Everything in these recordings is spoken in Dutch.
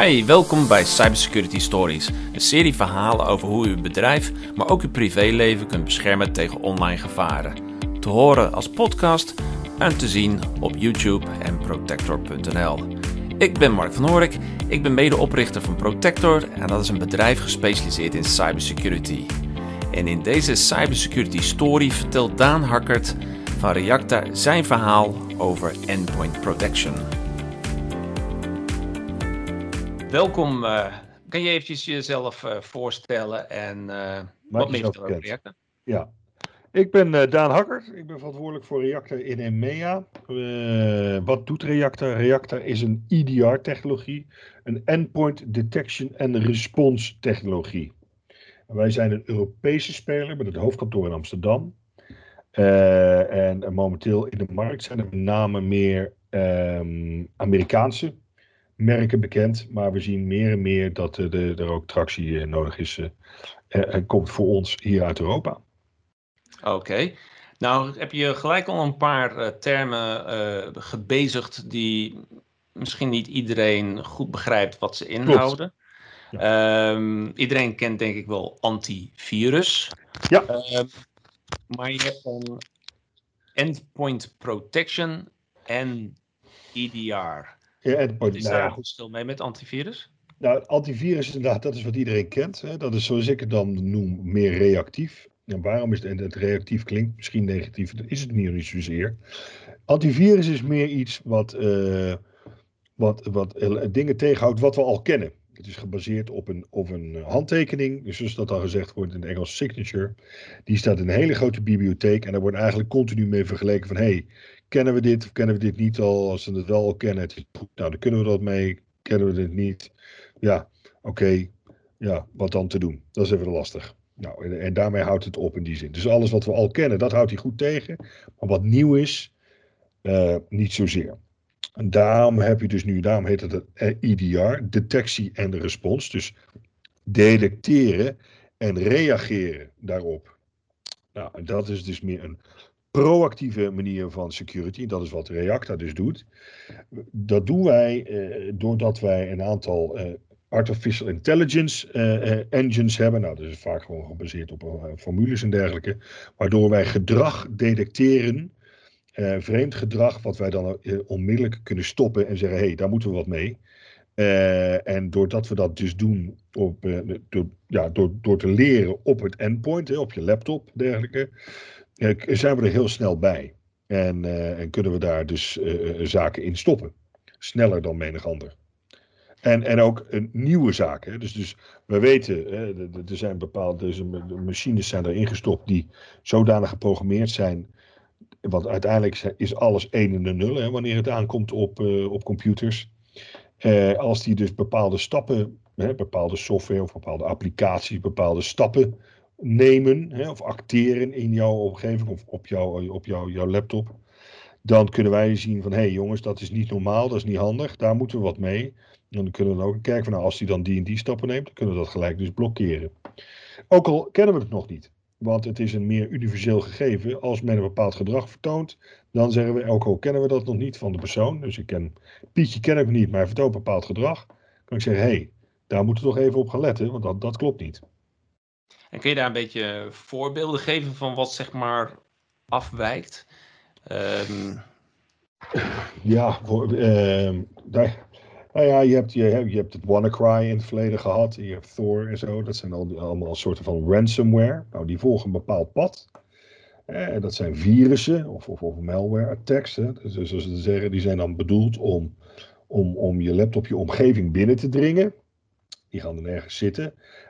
Hi, welkom bij Cybersecurity Stories, een serie verhalen over hoe u uw bedrijf, maar ook uw privéleven kunt beschermen tegen online gevaren. Te horen als podcast en te zien op YouTube en protector.nl. Ik ben Mark van Horik, ik ben medeoprichter van Protector en dat is een bedrijf gespecialiseerd in cybersecurity. En in deze Cybersecurity Story vertelt Daan Hakkert van Reacta zijn verhaal over endpoint protection. Welkom. Uh, kan je eventjes jezelf uh, voorstellen en uh, wat meer over Reacta? Ja, ik ben Daan Hakkert. Ik ben verantwoordelijk voor Reacta in EMEA. wat doet Reacta? Reacta is een EDR-technologie, een Endpoint Detection and Response technologie. Wij zijn een Europese speler met het hoofdkantoor in Amsterdam. En momenteel in de markt zijn er met name meer um, Amerikaanse merken bekend. Maar we zien meer en meer dat uh, er ook tractie uh, nodig is. en komt voor ons hier uit Europa. Oké. Nou heb je gelijk al een paar termen gebezigd die misschien niet iedereen goed begrijpt wat ze inhouden. Um, iedereen kent denk ik wel antivirus. Ja. Um, maar je hebt dan endpoint protection en EDR. Ja, endpoint, is nou, daar een goed verschil mee met antivirus? Nou, antivirus inderdaad, dat is wat iedereen kent. Hè? Dat is zoals ik het dan noem, meer reactief. En waarom is het, het reactief klinkt misschien negatief, dat is het niet zozeer. Antivirus is meer iets wat, uh, wat, wat dingen tegenhoudt wat we al kennen. Het is gebaseerd op een, op een handtekening, dus zoals dat al gezegd wordt in het Engels signature. Die staat in een hele grote bibliotheek en daar wordt eigenlijk continu mee vergeleken van hey, kennen we dit of kennen we dit niet al? Als ze het wel al kennen, het is goed, nou dan kunnen we dat mee. Kennen we dit niet? Ja, oké, ja, wat dan te doen? Dat is even lastig. Nou, en, daarmee houdt het op in die zin. Dus alles wat we al kennen, dat houdt hij goed tegen. Maar wat nieuw is, uh, niet zozeer. En daarom heb je dus nu, daarom heet het EDR, detectie en respons. Dus detecteren en reageren daarop. Nou, dat is dus meer een proactieve manier van security. Dat is wat Reacta dus doet. Dat doen wij eh, doordat wij een aantal eh, artificial intelligence uh, engines hebben. Nou, dat is vaak gewoon gebaseerd op formules en dergelijke. Waardoor wij gedrag detecteren vreemd gedrag, wat wij dan onmiddellijk kunnen stoppen en zeggen: hé, hey, daar moeten we wat mee. En doordat we dat dus doen, op, door, ja, door, door te leren op het endpoint, hè, op je laptop, dergelijke, zijn we er heel snel bij. En, en kunnen we daar dus zaken in stoppen. Sneller dan menig ander. En, en ook nieuwe zaken. Dus, dus we weten, er zijn bepaalde dus machines zijn erin gestopt die zodanig geprogrammeerd zijn want uiteindelijk is alles 1 en 0 hè, wanneer het aankomt op, op computers. Als die dus bepaalde stappen, hè, bepaalde software of bepaalde applicaties, bepaalde stappen nemen hè, of acteren in jouw omgeving of op, jou, op jou, jouw laptop. Dan kunnen wij zien van hé hey jongens, dat is niet normaal, dat is niet handig, daar moeten we wat mee. Dan kunnen we dan ook kijken van nou, als die dan die en die stappen neemt, dan kunnen we dat gelijk dus blokkeren. Ook al kennen we het nog niet. Want het is een meer universeel gegeven. Als men een bepaald gedrag vertoont, dan zeggen we, ook al kennen we dat nog niet van de persoon. Dus ik ken, Pietje ken ik niet, maar hij vertoont bepaald gedrag. Kan ik zeggen, hé, hey, daar moeten we toch even op gaan letten, want dat, dat klopt niet. En kun je daar een beetje voorbeelden geven van wat zeg maar afwijkt? Um... Ja, uh, daar, nou ja, je hebt, je, je hebt het WannaCry in het verleden gehad. Je hebt Thor en zo. Dat zijn al, allemaal soorten van ransomware. Nou, die volgen een bepaald pad. Eh, dat zijn virussen of, of, of malware attacks. Hè. Dus, dus ze zeggen, die zijn dan bedoeld om, om, om je laptop, je omgeving binnen te dringen. Die gaan dan ergens zitten.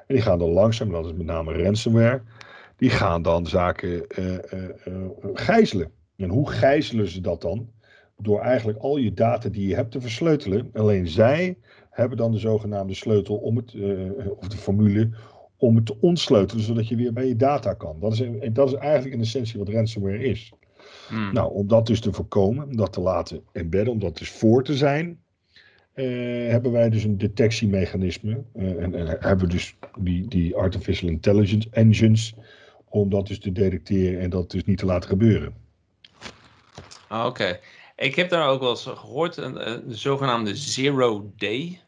En die gaan dan langzaam, dat is met name ransomware. Die gaan dan zaken uh, uh, gijzelen. En hoe gijzelen ze dat dan? door eigenlijk al je data die je hebt te versleutelen. Alleen zij hebben dan de zogenaamde sleutel om het, of de formule om het te ontsleutelen, zodat je weer bij je data kan. Dat is, dat is eigenlijk in essentie wat ransomware is. Hmm. Nou, om dat dus te voorkomen, om dat te laten embedden, om dat dus voor te zijn, uh, hebben wij dus een detectiemechanisme. Uh, en, en, hebben we dus die, die artificial intelligence engines, om dat dus te detecteren en dat dus niet te laten gebeuren. Ah, oké. Ik heb daar ook wel eens gehoord, een, een zogenaamde zero day.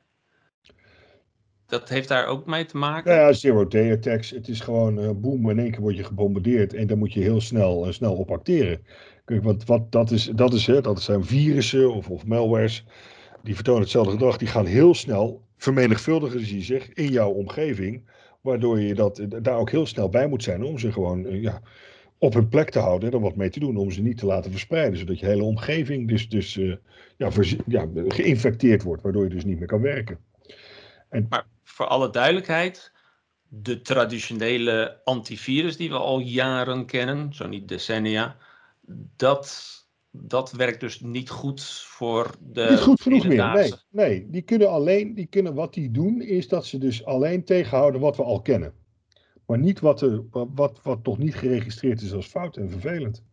dat heeft daar ook mee te maken? Nou ja, zero-day attacks. Het is gewoon uh, boem, in één keer word je gebombardeerd en dan moet je heel snel, uh, snel op acteren. Kijk, wat, wat dat is, dat, is hè, dat zijn virussen of, of malwares. Die vertonen hetzelfde gedrag. Die gaan heel snel vermenigvuldigen ze zich in jouw omgeving. Waardoor je dat, daar ook heel snel bij moet zijn om ze gewoon uh, ja, op hun plek te houden en er wat mee te doen. Om ze niet te laten verspreiden. Zodat je hele omgeving dus, dus ja, ja, geïnfecteerd wordt. Waardoor je dus niet meer kan werken. En, maar voor alle duidelijkheid, de traditionele antivirus die we al jaren kennen, zo niet decennia, dat, dat werkt dus niet goed voor de. Niet goed genoeg meer. Nee, nee, die kunnen alleen, die kunnen, wat die doen, is dat ze dus alleen tegenhouden wat we al kennen. Maar niet wat, er, wat, wat toch niet geregistreerd is als fout en vervelend.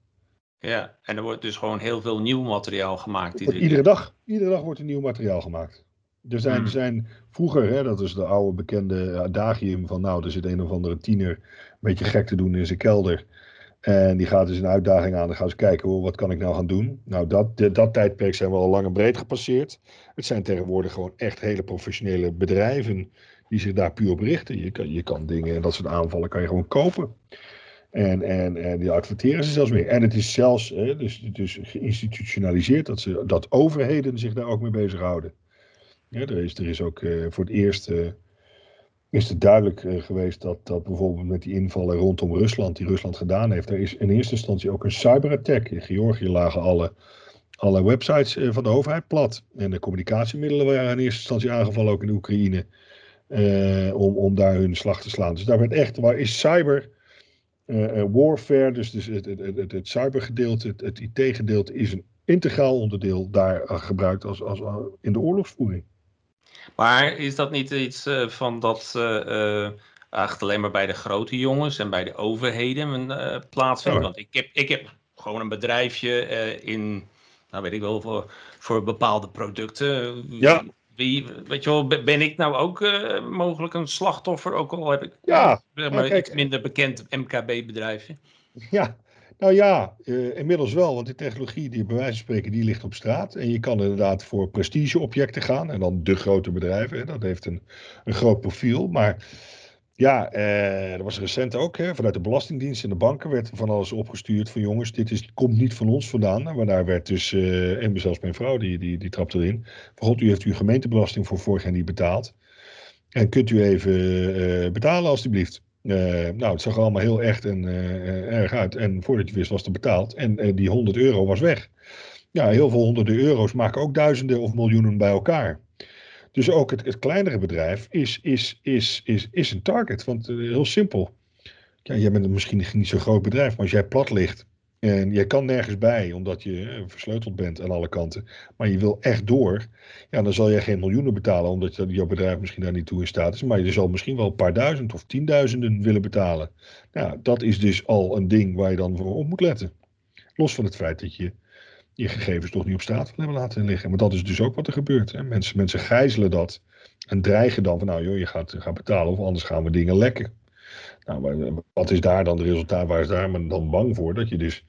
Ja, en er wordt dus gewoon heel veel nieuw materiaal gemaakt. Iedere, iedere dag, iedere dag wordt er nieuw materiaal gemaakt. Er zijn, hmm. zijn vroeger, hè, dat is de oude bekende adagium van nou, er zit een of andere tiener een beetje gek te doen in zijn kelder. En die gaat dus een uitdaging aan. Dan gaan ze kijken, oh, wat kan ik nou gaan doen? Nou, dat, dat tijdperk zijn we al lang en breed gepasseerd. Het zijn tegenwoordig gewoon echt hele professionele bedrijven die zich daar puur op richten. Je kan, je kan dingen en dat soort aanvallen kan je gewoon kopen. En, en, en die adverteren ze zelfs meer. En het is zelfs hè, dus, dus geïnstitutionaliseerd dat, ze, dat overheden zich daar ook mee bezighouden. Er, is, er is ook uh, voor het eerst uh, is het duidelijk uh, geweest dat, dat bijvoorbeeld met die invallen rondom Rusland, die Rusland gedaan heeft, er is in eerste instantie ook een cyberattack. In Georgië lagen alle, alle websites van de overheid plat. En de communicatiemiddelen waren in eerste instantie aangevallen, ook in Oekraïne, om, om daar hun slag te slaan. Dus daar werd echt, waar is cyber warfare, dus, dus het, het, het, het cybergedeelte, het, het IT-gedeelte, is een integraal onderdeel daar gebruikt als, als, in de oorlogsvoering. Maar is dat niet iets uh, van dat uh, eigenlijk alleen maar bij de grote jongens en bij de overheden uh, plaatsvindt? Ja. Want ik heb, ik heb gewoon een bedrijfje in, nou weet ik wel, voor, voor bepaalde producten. Ja. Wie, weet je wel, ben ik nou ook mogelijk een slachtoffer? Ook al heb ik ja, zeg maar, kijk, iets minder bekend MKB-bedrijfje. Ja, nou ja, uh, inmiddels wel, want die technologie die bij wijze van spreken, die ligt op straat. En je kan inderdaad voor prestigeobjecten gaan. En dan de grote bedrijven, hè, dat heeft een, een groot profiel. Maar ja, uh, er was recent ook, hè, vanuit de Belastingdienst en de banken werd van alles opgestuurd van jongens, dit is, komt niet van ons vandaan. Maar daar werd dus, uh, en zelfs mijn vrouw, die, die, die trapte erin. Van god, u heeft uw gemeentebelasting voor vorig jaar niet betaald. En kunt u even betalen alstublieft. Uh, nou, het zag er allemaal heel echt en uh, erg uit. En voordat je wist was het betaald. En die 100 euro was weg. Ja, heel veel honderden euro's maken ook duizenden of miljoenen bij elkaar. Dus ook het, het kleinere bedrijf is, is, is, is, is een target. Want heel simpel. Jij bent misschien niet zo'n groot bedrijf, maar als jij plat ligt en je kan nergens bij, omdat je eh, versleuteld bent aan alle kanten. Maar je wil echt door. Ja, dan zal je geen miljoenen betalen, omdat jouw bedrijf misschien daar niet toe in staat is. Maar je zal misschien wel een paar duizend of tienduizenden willen betalen. Nou, dat is dus al een ding waar je dan voor op moet letten. Los van het feit dat je je gegevens toch niet op straat wil hebben laten liggen. Maar dat is dus ook wat er gebeurt. Hè. Mensen, mensen gijzelen dat en dreigen dan van, nou joh, je gaat, gaat betalen of anders gaan we dingen lekken. Nou, wat is daar dan het resultaat? Waar is daar men dan bang voor? Dat je dus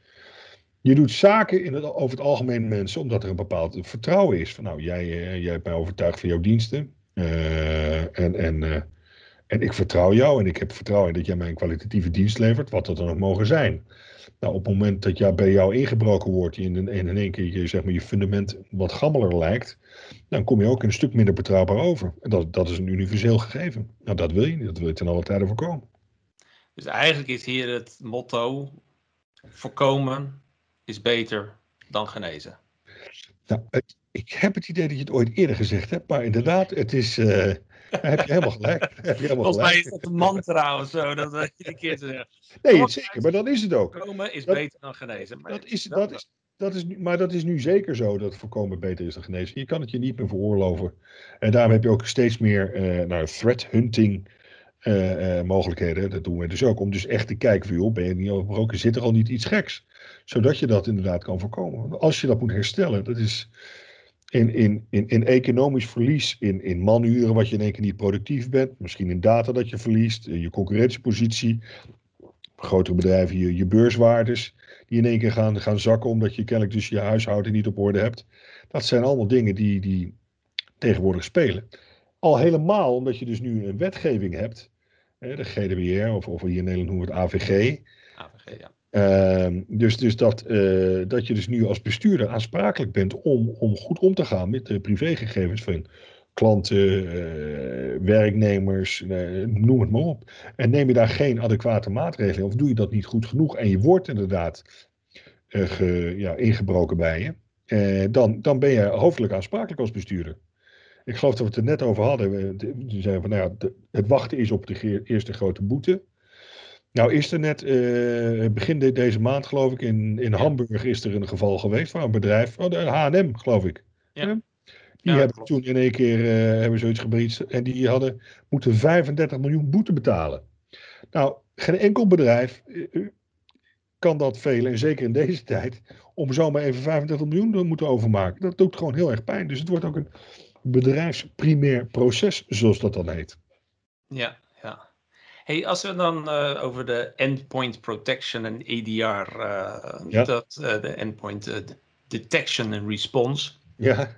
je doet zaken in het, over het algemeen mensen omdat er een bepaald vertrouwen is. Van nou, jij, eh, jij hebt mij overtuigd van jouw diensten. Uh, en, en, en ik vertrouw jou en ik heb vertrouwen in dat jij mij een kwalitatieve dienst levert, wat dat dan ook mogen zijn. Nou, op het moment dat jij bij jou ingebroken wordt en in, in, in één keer je, zeg maar, je fundament wat gammeler lijkt, dan kom je ook een stuk minder betrouwbaar over. En dat, dat is een universeel gegeven. Nou, dat wil je niet, dat wil je ten alle tijde voorkomen. Dus eigenlijk is hier het motto voorkomen is beter dan genezen. Nou, ik heb het idee dat je het ooit eerder gezegd hebt, maar inderdaad, het is. Uh, heb je helemaal gelijk. Heb je helemaal Volgens mij is dat een mantra of zo, dat we iedere keer zeggen. Nee, zeker, maar dan is het ook. Voorkomen is beter dan genezen. Maar dat is, dat is, dat is, maar dat is nu zeker zo dat voorkomen beter is dan genezen. Je kan het je niet meer veroorloven. En daarom heb je ook steeds meer uh, nou, threat hunting uh, uh, mogelijkheden. Dat doen we dus ook. Om dus echt te kijken van, joh, ben je niet overbroken? Zit er al niet iets geks? Zodat je dat inderdaad kan voorkomen. Als je dat moet herstellen, dat is in, in, in, in economisch verlies, in, in manuren wat je in één keer niet productief bent. Misschien in data dat je verliest, je concurrentiepositie. Grotere bedrijven, je, je beurswaardes, die in één keer gaan, gaan zakken omdat je kennelijk dus je huishouden niet op orde hebt. Dat zijn allemaal dingen die, die tegenwoordig spelen. Al helemaal omdat je dus nu een wetgeving hebt, de GDPR of, of hier in Nederland noemen we het AVG. AVG, ja. Ehm, dus dus dat, eh, dat je dus nu als bestuurder aansprakelijk bent om, om goed om te gaan met de privégegevens van klanten, eh, werknemers, eh, noem het maar op. En neem je daar geen adequate maatregelen of doe je dat niet goed genoeg en je wordt inderdaad ge, ja, ingebroken bij je, dan, dan ben je hoofdelijk aansprakelijk als bestuurder. Ik geloof dat we het er net over hadden. We, zeiden van, nou ja, het wachten is op de eerste grote boete. Nou is er net, uh, begin deze maand geloof ik, in, in Hamburg is er een geval geweest waar een bedrijf, oh, de H&M geloof ik. Ja. Die hebben toen in één keer uh, hebben zoiets gebreid en die hadden moeten 35 miljoen boete betalen. Nou, geen enkel bedrijf uh, kan dat velen, en zeker in deze tijd, om zomaar even 35 miljoen te moeten overmaken. Dat doet gewoon heel erg pijn. Dus het wordt ook een bedrijfsprimair proces, zoals dat dan heet. Ja, ja. Hey, als we dan uh, over de endpoint protection en EDR, uh, ja. dat, uh, de endpoint detection and response. Ja.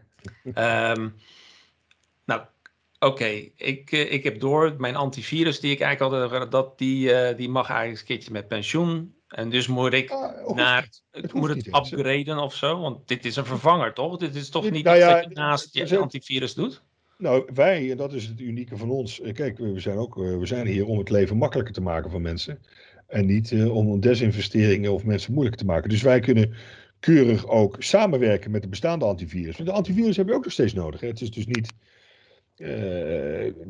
um, nou, oké, ik, ik heb door, mijn antivirus die ik eigenlijk had, dat die, die mag eigenlijk een keertje met pensioen. En dus moet ik ah, naar, ik moet het upgraden of zo, want dit is een vervanger, toch? Dit is toch niet nou ja, dat je naast je antivirus doet? Nou, wij, en dat is het unieke van ons. Eh, kijk, we zijn, ook, eh, we zijn hier om het leven makkelijker te maken van mensen. En niet uh, om desinvesteringen of mensen moeilijk te maken. Dus wij kunnen keurig ook samenwerken met de bestaande antivirus. Want de antivirus hebben we ook nog steeds nodig. Hè. Het is dus niet. Uh,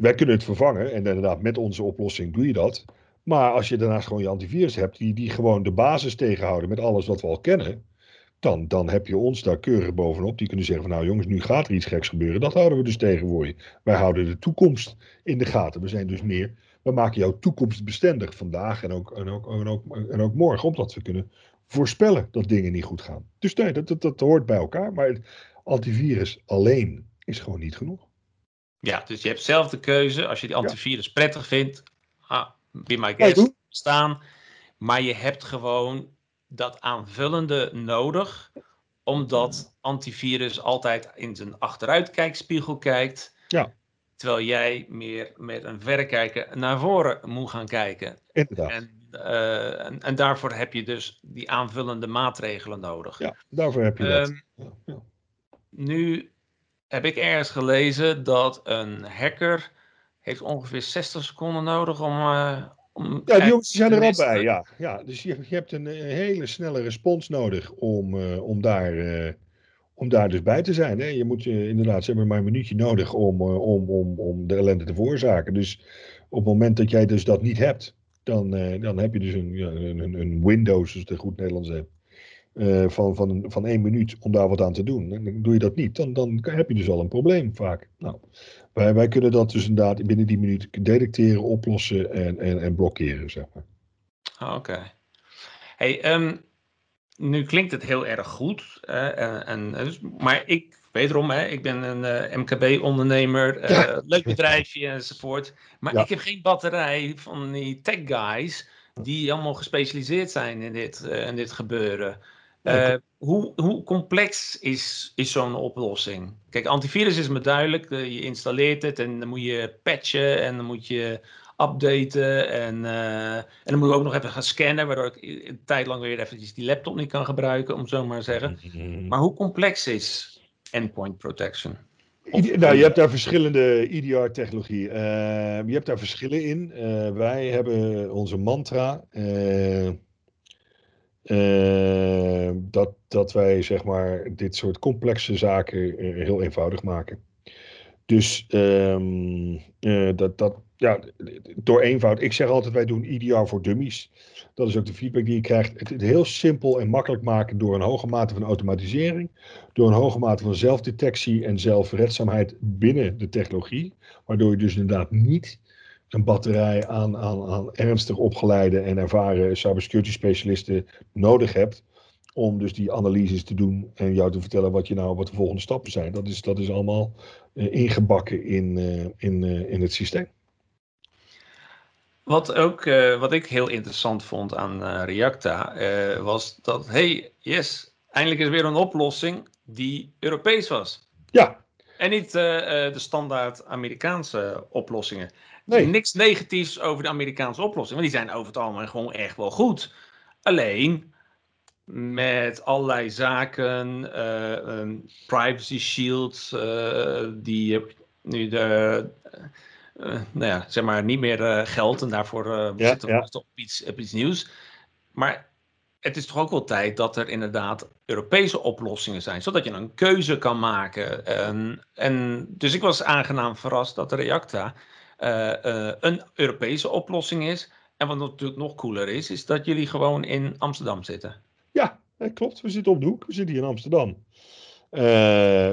wij kunnen het vervangen. En inderdaad, met onze oplossing doe je dat. Maar als je daarnaast gewoon je antivirus hebt, die, die gewoon de basis tegenhouden met alles wat we al kennen dan, dan heb je ons daar keurig bovenop. Die kunnen zeggen van nou jongens, nu gaat er iets geks gebeuren. Dat houden we dus tegen voor je. Wij houden de toekomst in de gaten. We zijn dus meer, we maken jouw toekomst bestendig vandaag en ook, en ook, en ook, en ook morgen. Omdat we kunnen voorspellen dat dingen niet goed gaan. Dus nee, dat, dat, dat hoort bij elkaar. Maar het antivirus alleen is gewoon niet genoeg. Ja, dus je hebt zelf de keuze. Als je die antivirus prettig vindt, ah, be my guest, staan. Maar je hebt gewoon dat aanvullende nodig, omdat antivirus altijd in zijn achteruitkijkspiegel kijkt. Ja. Terwijl jij meer met een verrekijker naar voren moet gaan kijken. Inderdaad. En, uh, en, en, daarvoor heb je dus die aanvullende maatregelen nodig. Ja, daarvoor heb je dat. Um, ja. Nu heb ik ergens gelezen dat een hacker heeft ongeveer 60 seconden nodig om, uh, ja, die jongens zijn er al bij, ja. ja dus je, je hebt een, hele snelle respons nodig om, uh, om, daar, uh, om daar dus bij te zijn. Hè. Je moet inderdaad, ze hebben maar een minuutje nodig om, om, om, om de ellende te veroorzaken. Dus op het moment dat jij dus dat niet hebt, dan, dan heb je dus een, een, een Windows, zoals het goed Nederlands heeft. Uh, van, van, van één minuut om daar wat aan te doen. En dan doe je dat niet, dan, dan heb je dus al een probleem vaak. Nou, wij, wij kunnen dat dus inderdaad binnen die minuut detecteren, oplossen en, en, en blokkeren, zeg maar. Ah, oké. Hey, um, nu klinkt het heel erg goed. en, en, dus, maar ik, wederom, hè, ik ben een uh, eh, MKB-ondernemer, uh, ja. leuk bedrijfje enzovoort. Maar ja. ik heb geen batterij van die tech guys die allemaal gespecialiseerd zijn in dit, uh, in dit gebeuren. Uh, hoe, hoe, complex is, is zo'n oplossing? Kijk, antivirus is me duidelijk. Uh, je installeert het en dan moet je patchen en dan moet je updaten. En, uh, en dan moet je ook nog even gaan scannen, waardoor ik een tijd lang weer eventjes die laptop niet kan gebruiken, om zo maar te zeggen. Mhm. Maar hoe complex is endpoint protection? nou, je hebt daar verschillende EDR-technologie. je hebt daar verschillen in. wij hebben onze mantra. Uh, dat, dat wij zeg maar dit soort complexe zaken uh, heel eenvoudig maken. Dus um, uh, dat, dat, ja, door eenvoud. Ik zeg altijd, wij doen EDR voor dummies. Dat is ook de feedback die je krijgt. Het, het heel simpel en makkelijk maken door een hoge mate van automatisering. Door een hoge mate van zelfdetectie en zelfredzaamheid binnen de technologie. Waardoor je dus inderdaad niet een batterij aan, aan, aan ernstig opgeleide en ervaren cybersecurity specialisten nodig hebt. Om dus die analyses te doen en jou te vertellen wat, je nou, wat de volgende stappen zijn. Dat is, dat is allemaal uh, ingebakken in, uh, in, uh, in het systeem. Wat, ook, wat ik heel interessant vond aan Reacta was dat, hey, yes, eindelijk is weer een oplossing die Europees was. Ja, En niet de standaard Amerikaanse oplossingen. Nee. Niks negatiefs over de Amerikaanse oplossingen, want die zijn over het algemeen gewoon echt wel goed. Alleen met allerlei zaken, uh, privacy shields, uh, die nu de, uh, nou ja, zeg maar niet meer geldt en daarvoor ja, zitten we ja. op, iets, op iets nieuws. Maar het is toch ook wel tijd dat er inderdaad Europese oplossingen zijn, zodat je een keuze kan maken. En, en dus ik was aangenaam verrast dat de Reacta een Europese oplossing is. En wat natuurlijk nog cooler is, is dat jullie gewoon in Amsterdam zitten. Ja, klopt. We zitten op de hoek. We zitten hier in Amsterdam.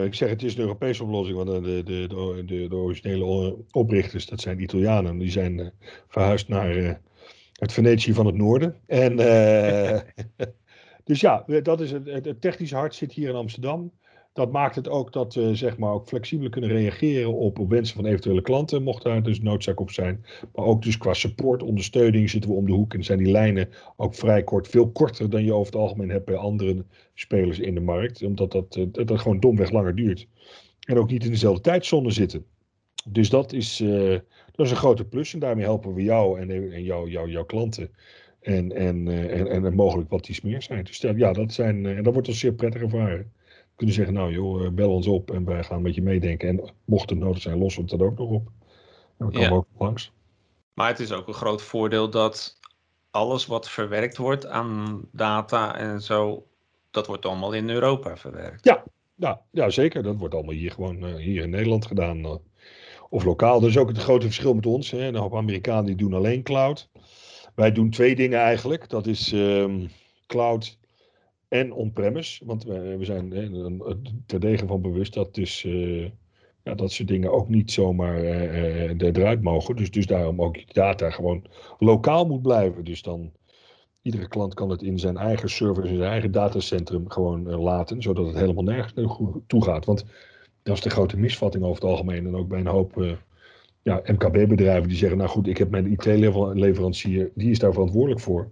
Ik zeg het is een Europese oplossing, want de, de, de, de, originele oprichters, dat zijn Italianen, die zijn verhuisd naar het Venetië van het noorden. En, dus ja, dat is het, het, technische hart zit hier in Amsterdam. Dat maakt het ook dat we zeg maar, ook flexibel kunnen reageren op, wensen van eventuele klanten, mocht daar dus noodzaak op zijn. Maar ook dus qua support, ondersteuning zitten we om de hoek en zijn die lijnen ook vrij kort, veel korter dan je over het algemeen hebt bij andere spelers in de markt. Omdat dat, eh, dat, gewoon domweg langer duurt. En ook niet in dezelfde tijdzone zitten. Dus dat is, uh, dat is een grote plus en daarmee helpen we jou en, en jou, jou, jouw klanten. En, en, uh, en, en, mogelijk wat iets meer zijn. Dus ja, dat, zijn, en dat wordt ons zeer prettig ervaren kunnen zeggen, nou joh, eh, bel ons op en wij gaan met je meedenken. En mocht het nodig zijn, lossen we het dan ook nog op. En we komen ja. ook langs. Maar het is ook een groot voordeel dat alles wat verwerkt wordt aan data en zo, dat wordt allemaal in Europa verwerkt. Ja, ja, ja zeker. Dat wordt allemaal hier gewoon uh, hier in Nederland gedaan. Uh, of lokaal. Dat is ook het grote verschil met ons. Hè. Een hoop Amerikanen die doen alleen cloud. Wij doen twee dingen eigenlijk. Dat is um, cloud en on-premise. Want we, zijn er terdege van bewust dat dus uh, ja, dat soort dingen ook niet zomaar uh, eruit mogen. Dus, dus daarom ook je data gewoon lokaal moet blijven. Dus dan iedere klant kan het in zijn eigen server, in zijn eigen datacentrum gewoon laten, zodat het helemaal nergens toe gaat. Want dat is de grote misvatting over het algemeen. En ook bij een hoop ja, MKB-bedrijven die zeggen, nou goed, ik heb mijn IT-leverancier, die is daar verantwoordelijk voor.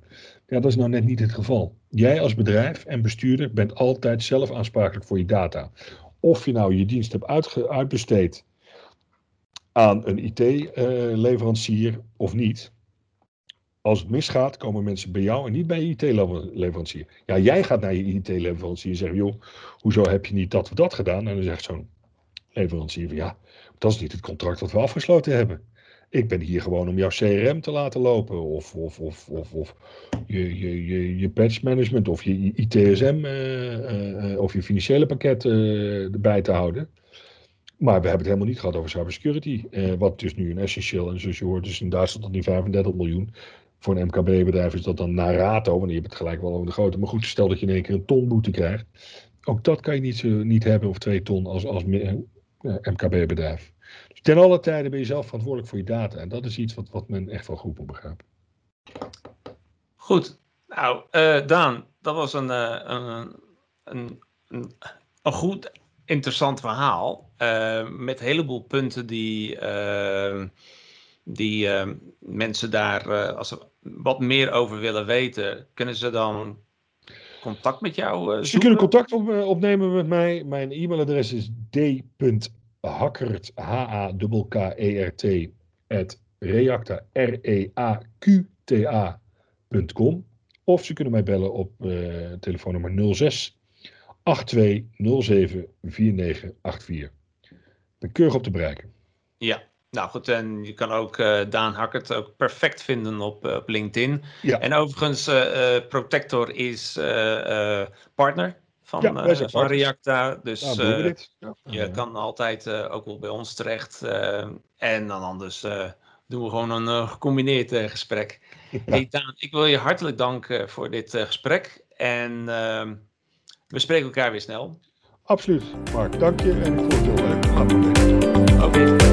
Ja, dat is nou net niet het geval. Jij als bedrijf en bestuurder bent altijd zelf aansprakelijk voor je data. Of je nou je dienst hebt uitbesteed aan een IT-leverancier of niet. Als het misgaat, komen mensen bij jou en niet bij je IT-leverancier. Ja, jij gaat naar je IT-leverancier en zegt, joh, hoezo heb je niet dat of dat gedaan? En dan zegt zo'n leverancier ja, dat is niet het contract dat we afgesloten hebben. Ik ben hier gewoon om jouw CRM te laten lopen. Of, of, of, of, of je, je, je, je patch management of je ITSM uh, uh, of je financiële pakket uh, erbij te houden. Maar we hebben het helemaal niet gehad over cybersecurity. wat dus nu een essentieel en zoals je hoort, dus in Duitsland dan die 35 miljoen. Voor een MKB-bedrijf is dat dan na rato, want je hebt het gelijk wel over de grote. Maar goed, stel dat je in één keer een ton boete krijgt. Ook dat kan je niet, niet hebben, of twee ton als, als MKB-bedrijf. Dus ten alle tijde ben je zelf verantwoordelijk voor je data. En dat is iets wat, wat men echt wel goed moet begrijpen. Goed. Nou, uh, Daan, dat was een, uh, een, een, een, een, goed, interessant verhaal. Uh, met een heleboel punten die, die mensen daar, als ze wat meer over willen weten, kunnen ze dan contact met jou zoeken? Ze kunnen contact op, opnemen met mij. Mijn e-mailadres is d hakkert, H-A-K-K-E-R-T, at reacta, R-E-A-Q-T-A.com. Of ze kunnen mij bellen op uh, telefoonnummer 06 8207 4984. Ben keurig op te bereiken. Ja, nou goed, en je kan ook uh, Daan Hakkert ook perfect vinden op, uh, op LinkedIn. Ja. En overigens, Protector is partner van, ja, uh, van Reacta. Dus ja, uh, je kan altijd uh, ook wel bij ons terecht. en dan anders doen we gewoon een gecombineerd gesprek. Ja. Hey Daan, ik wil je hartelijk danken voor dit gesprek. En ehm, we spreken elkaar weer snel. Absoluut, Mark. Dank je en ik vond het heel leuk. Oké. Okay.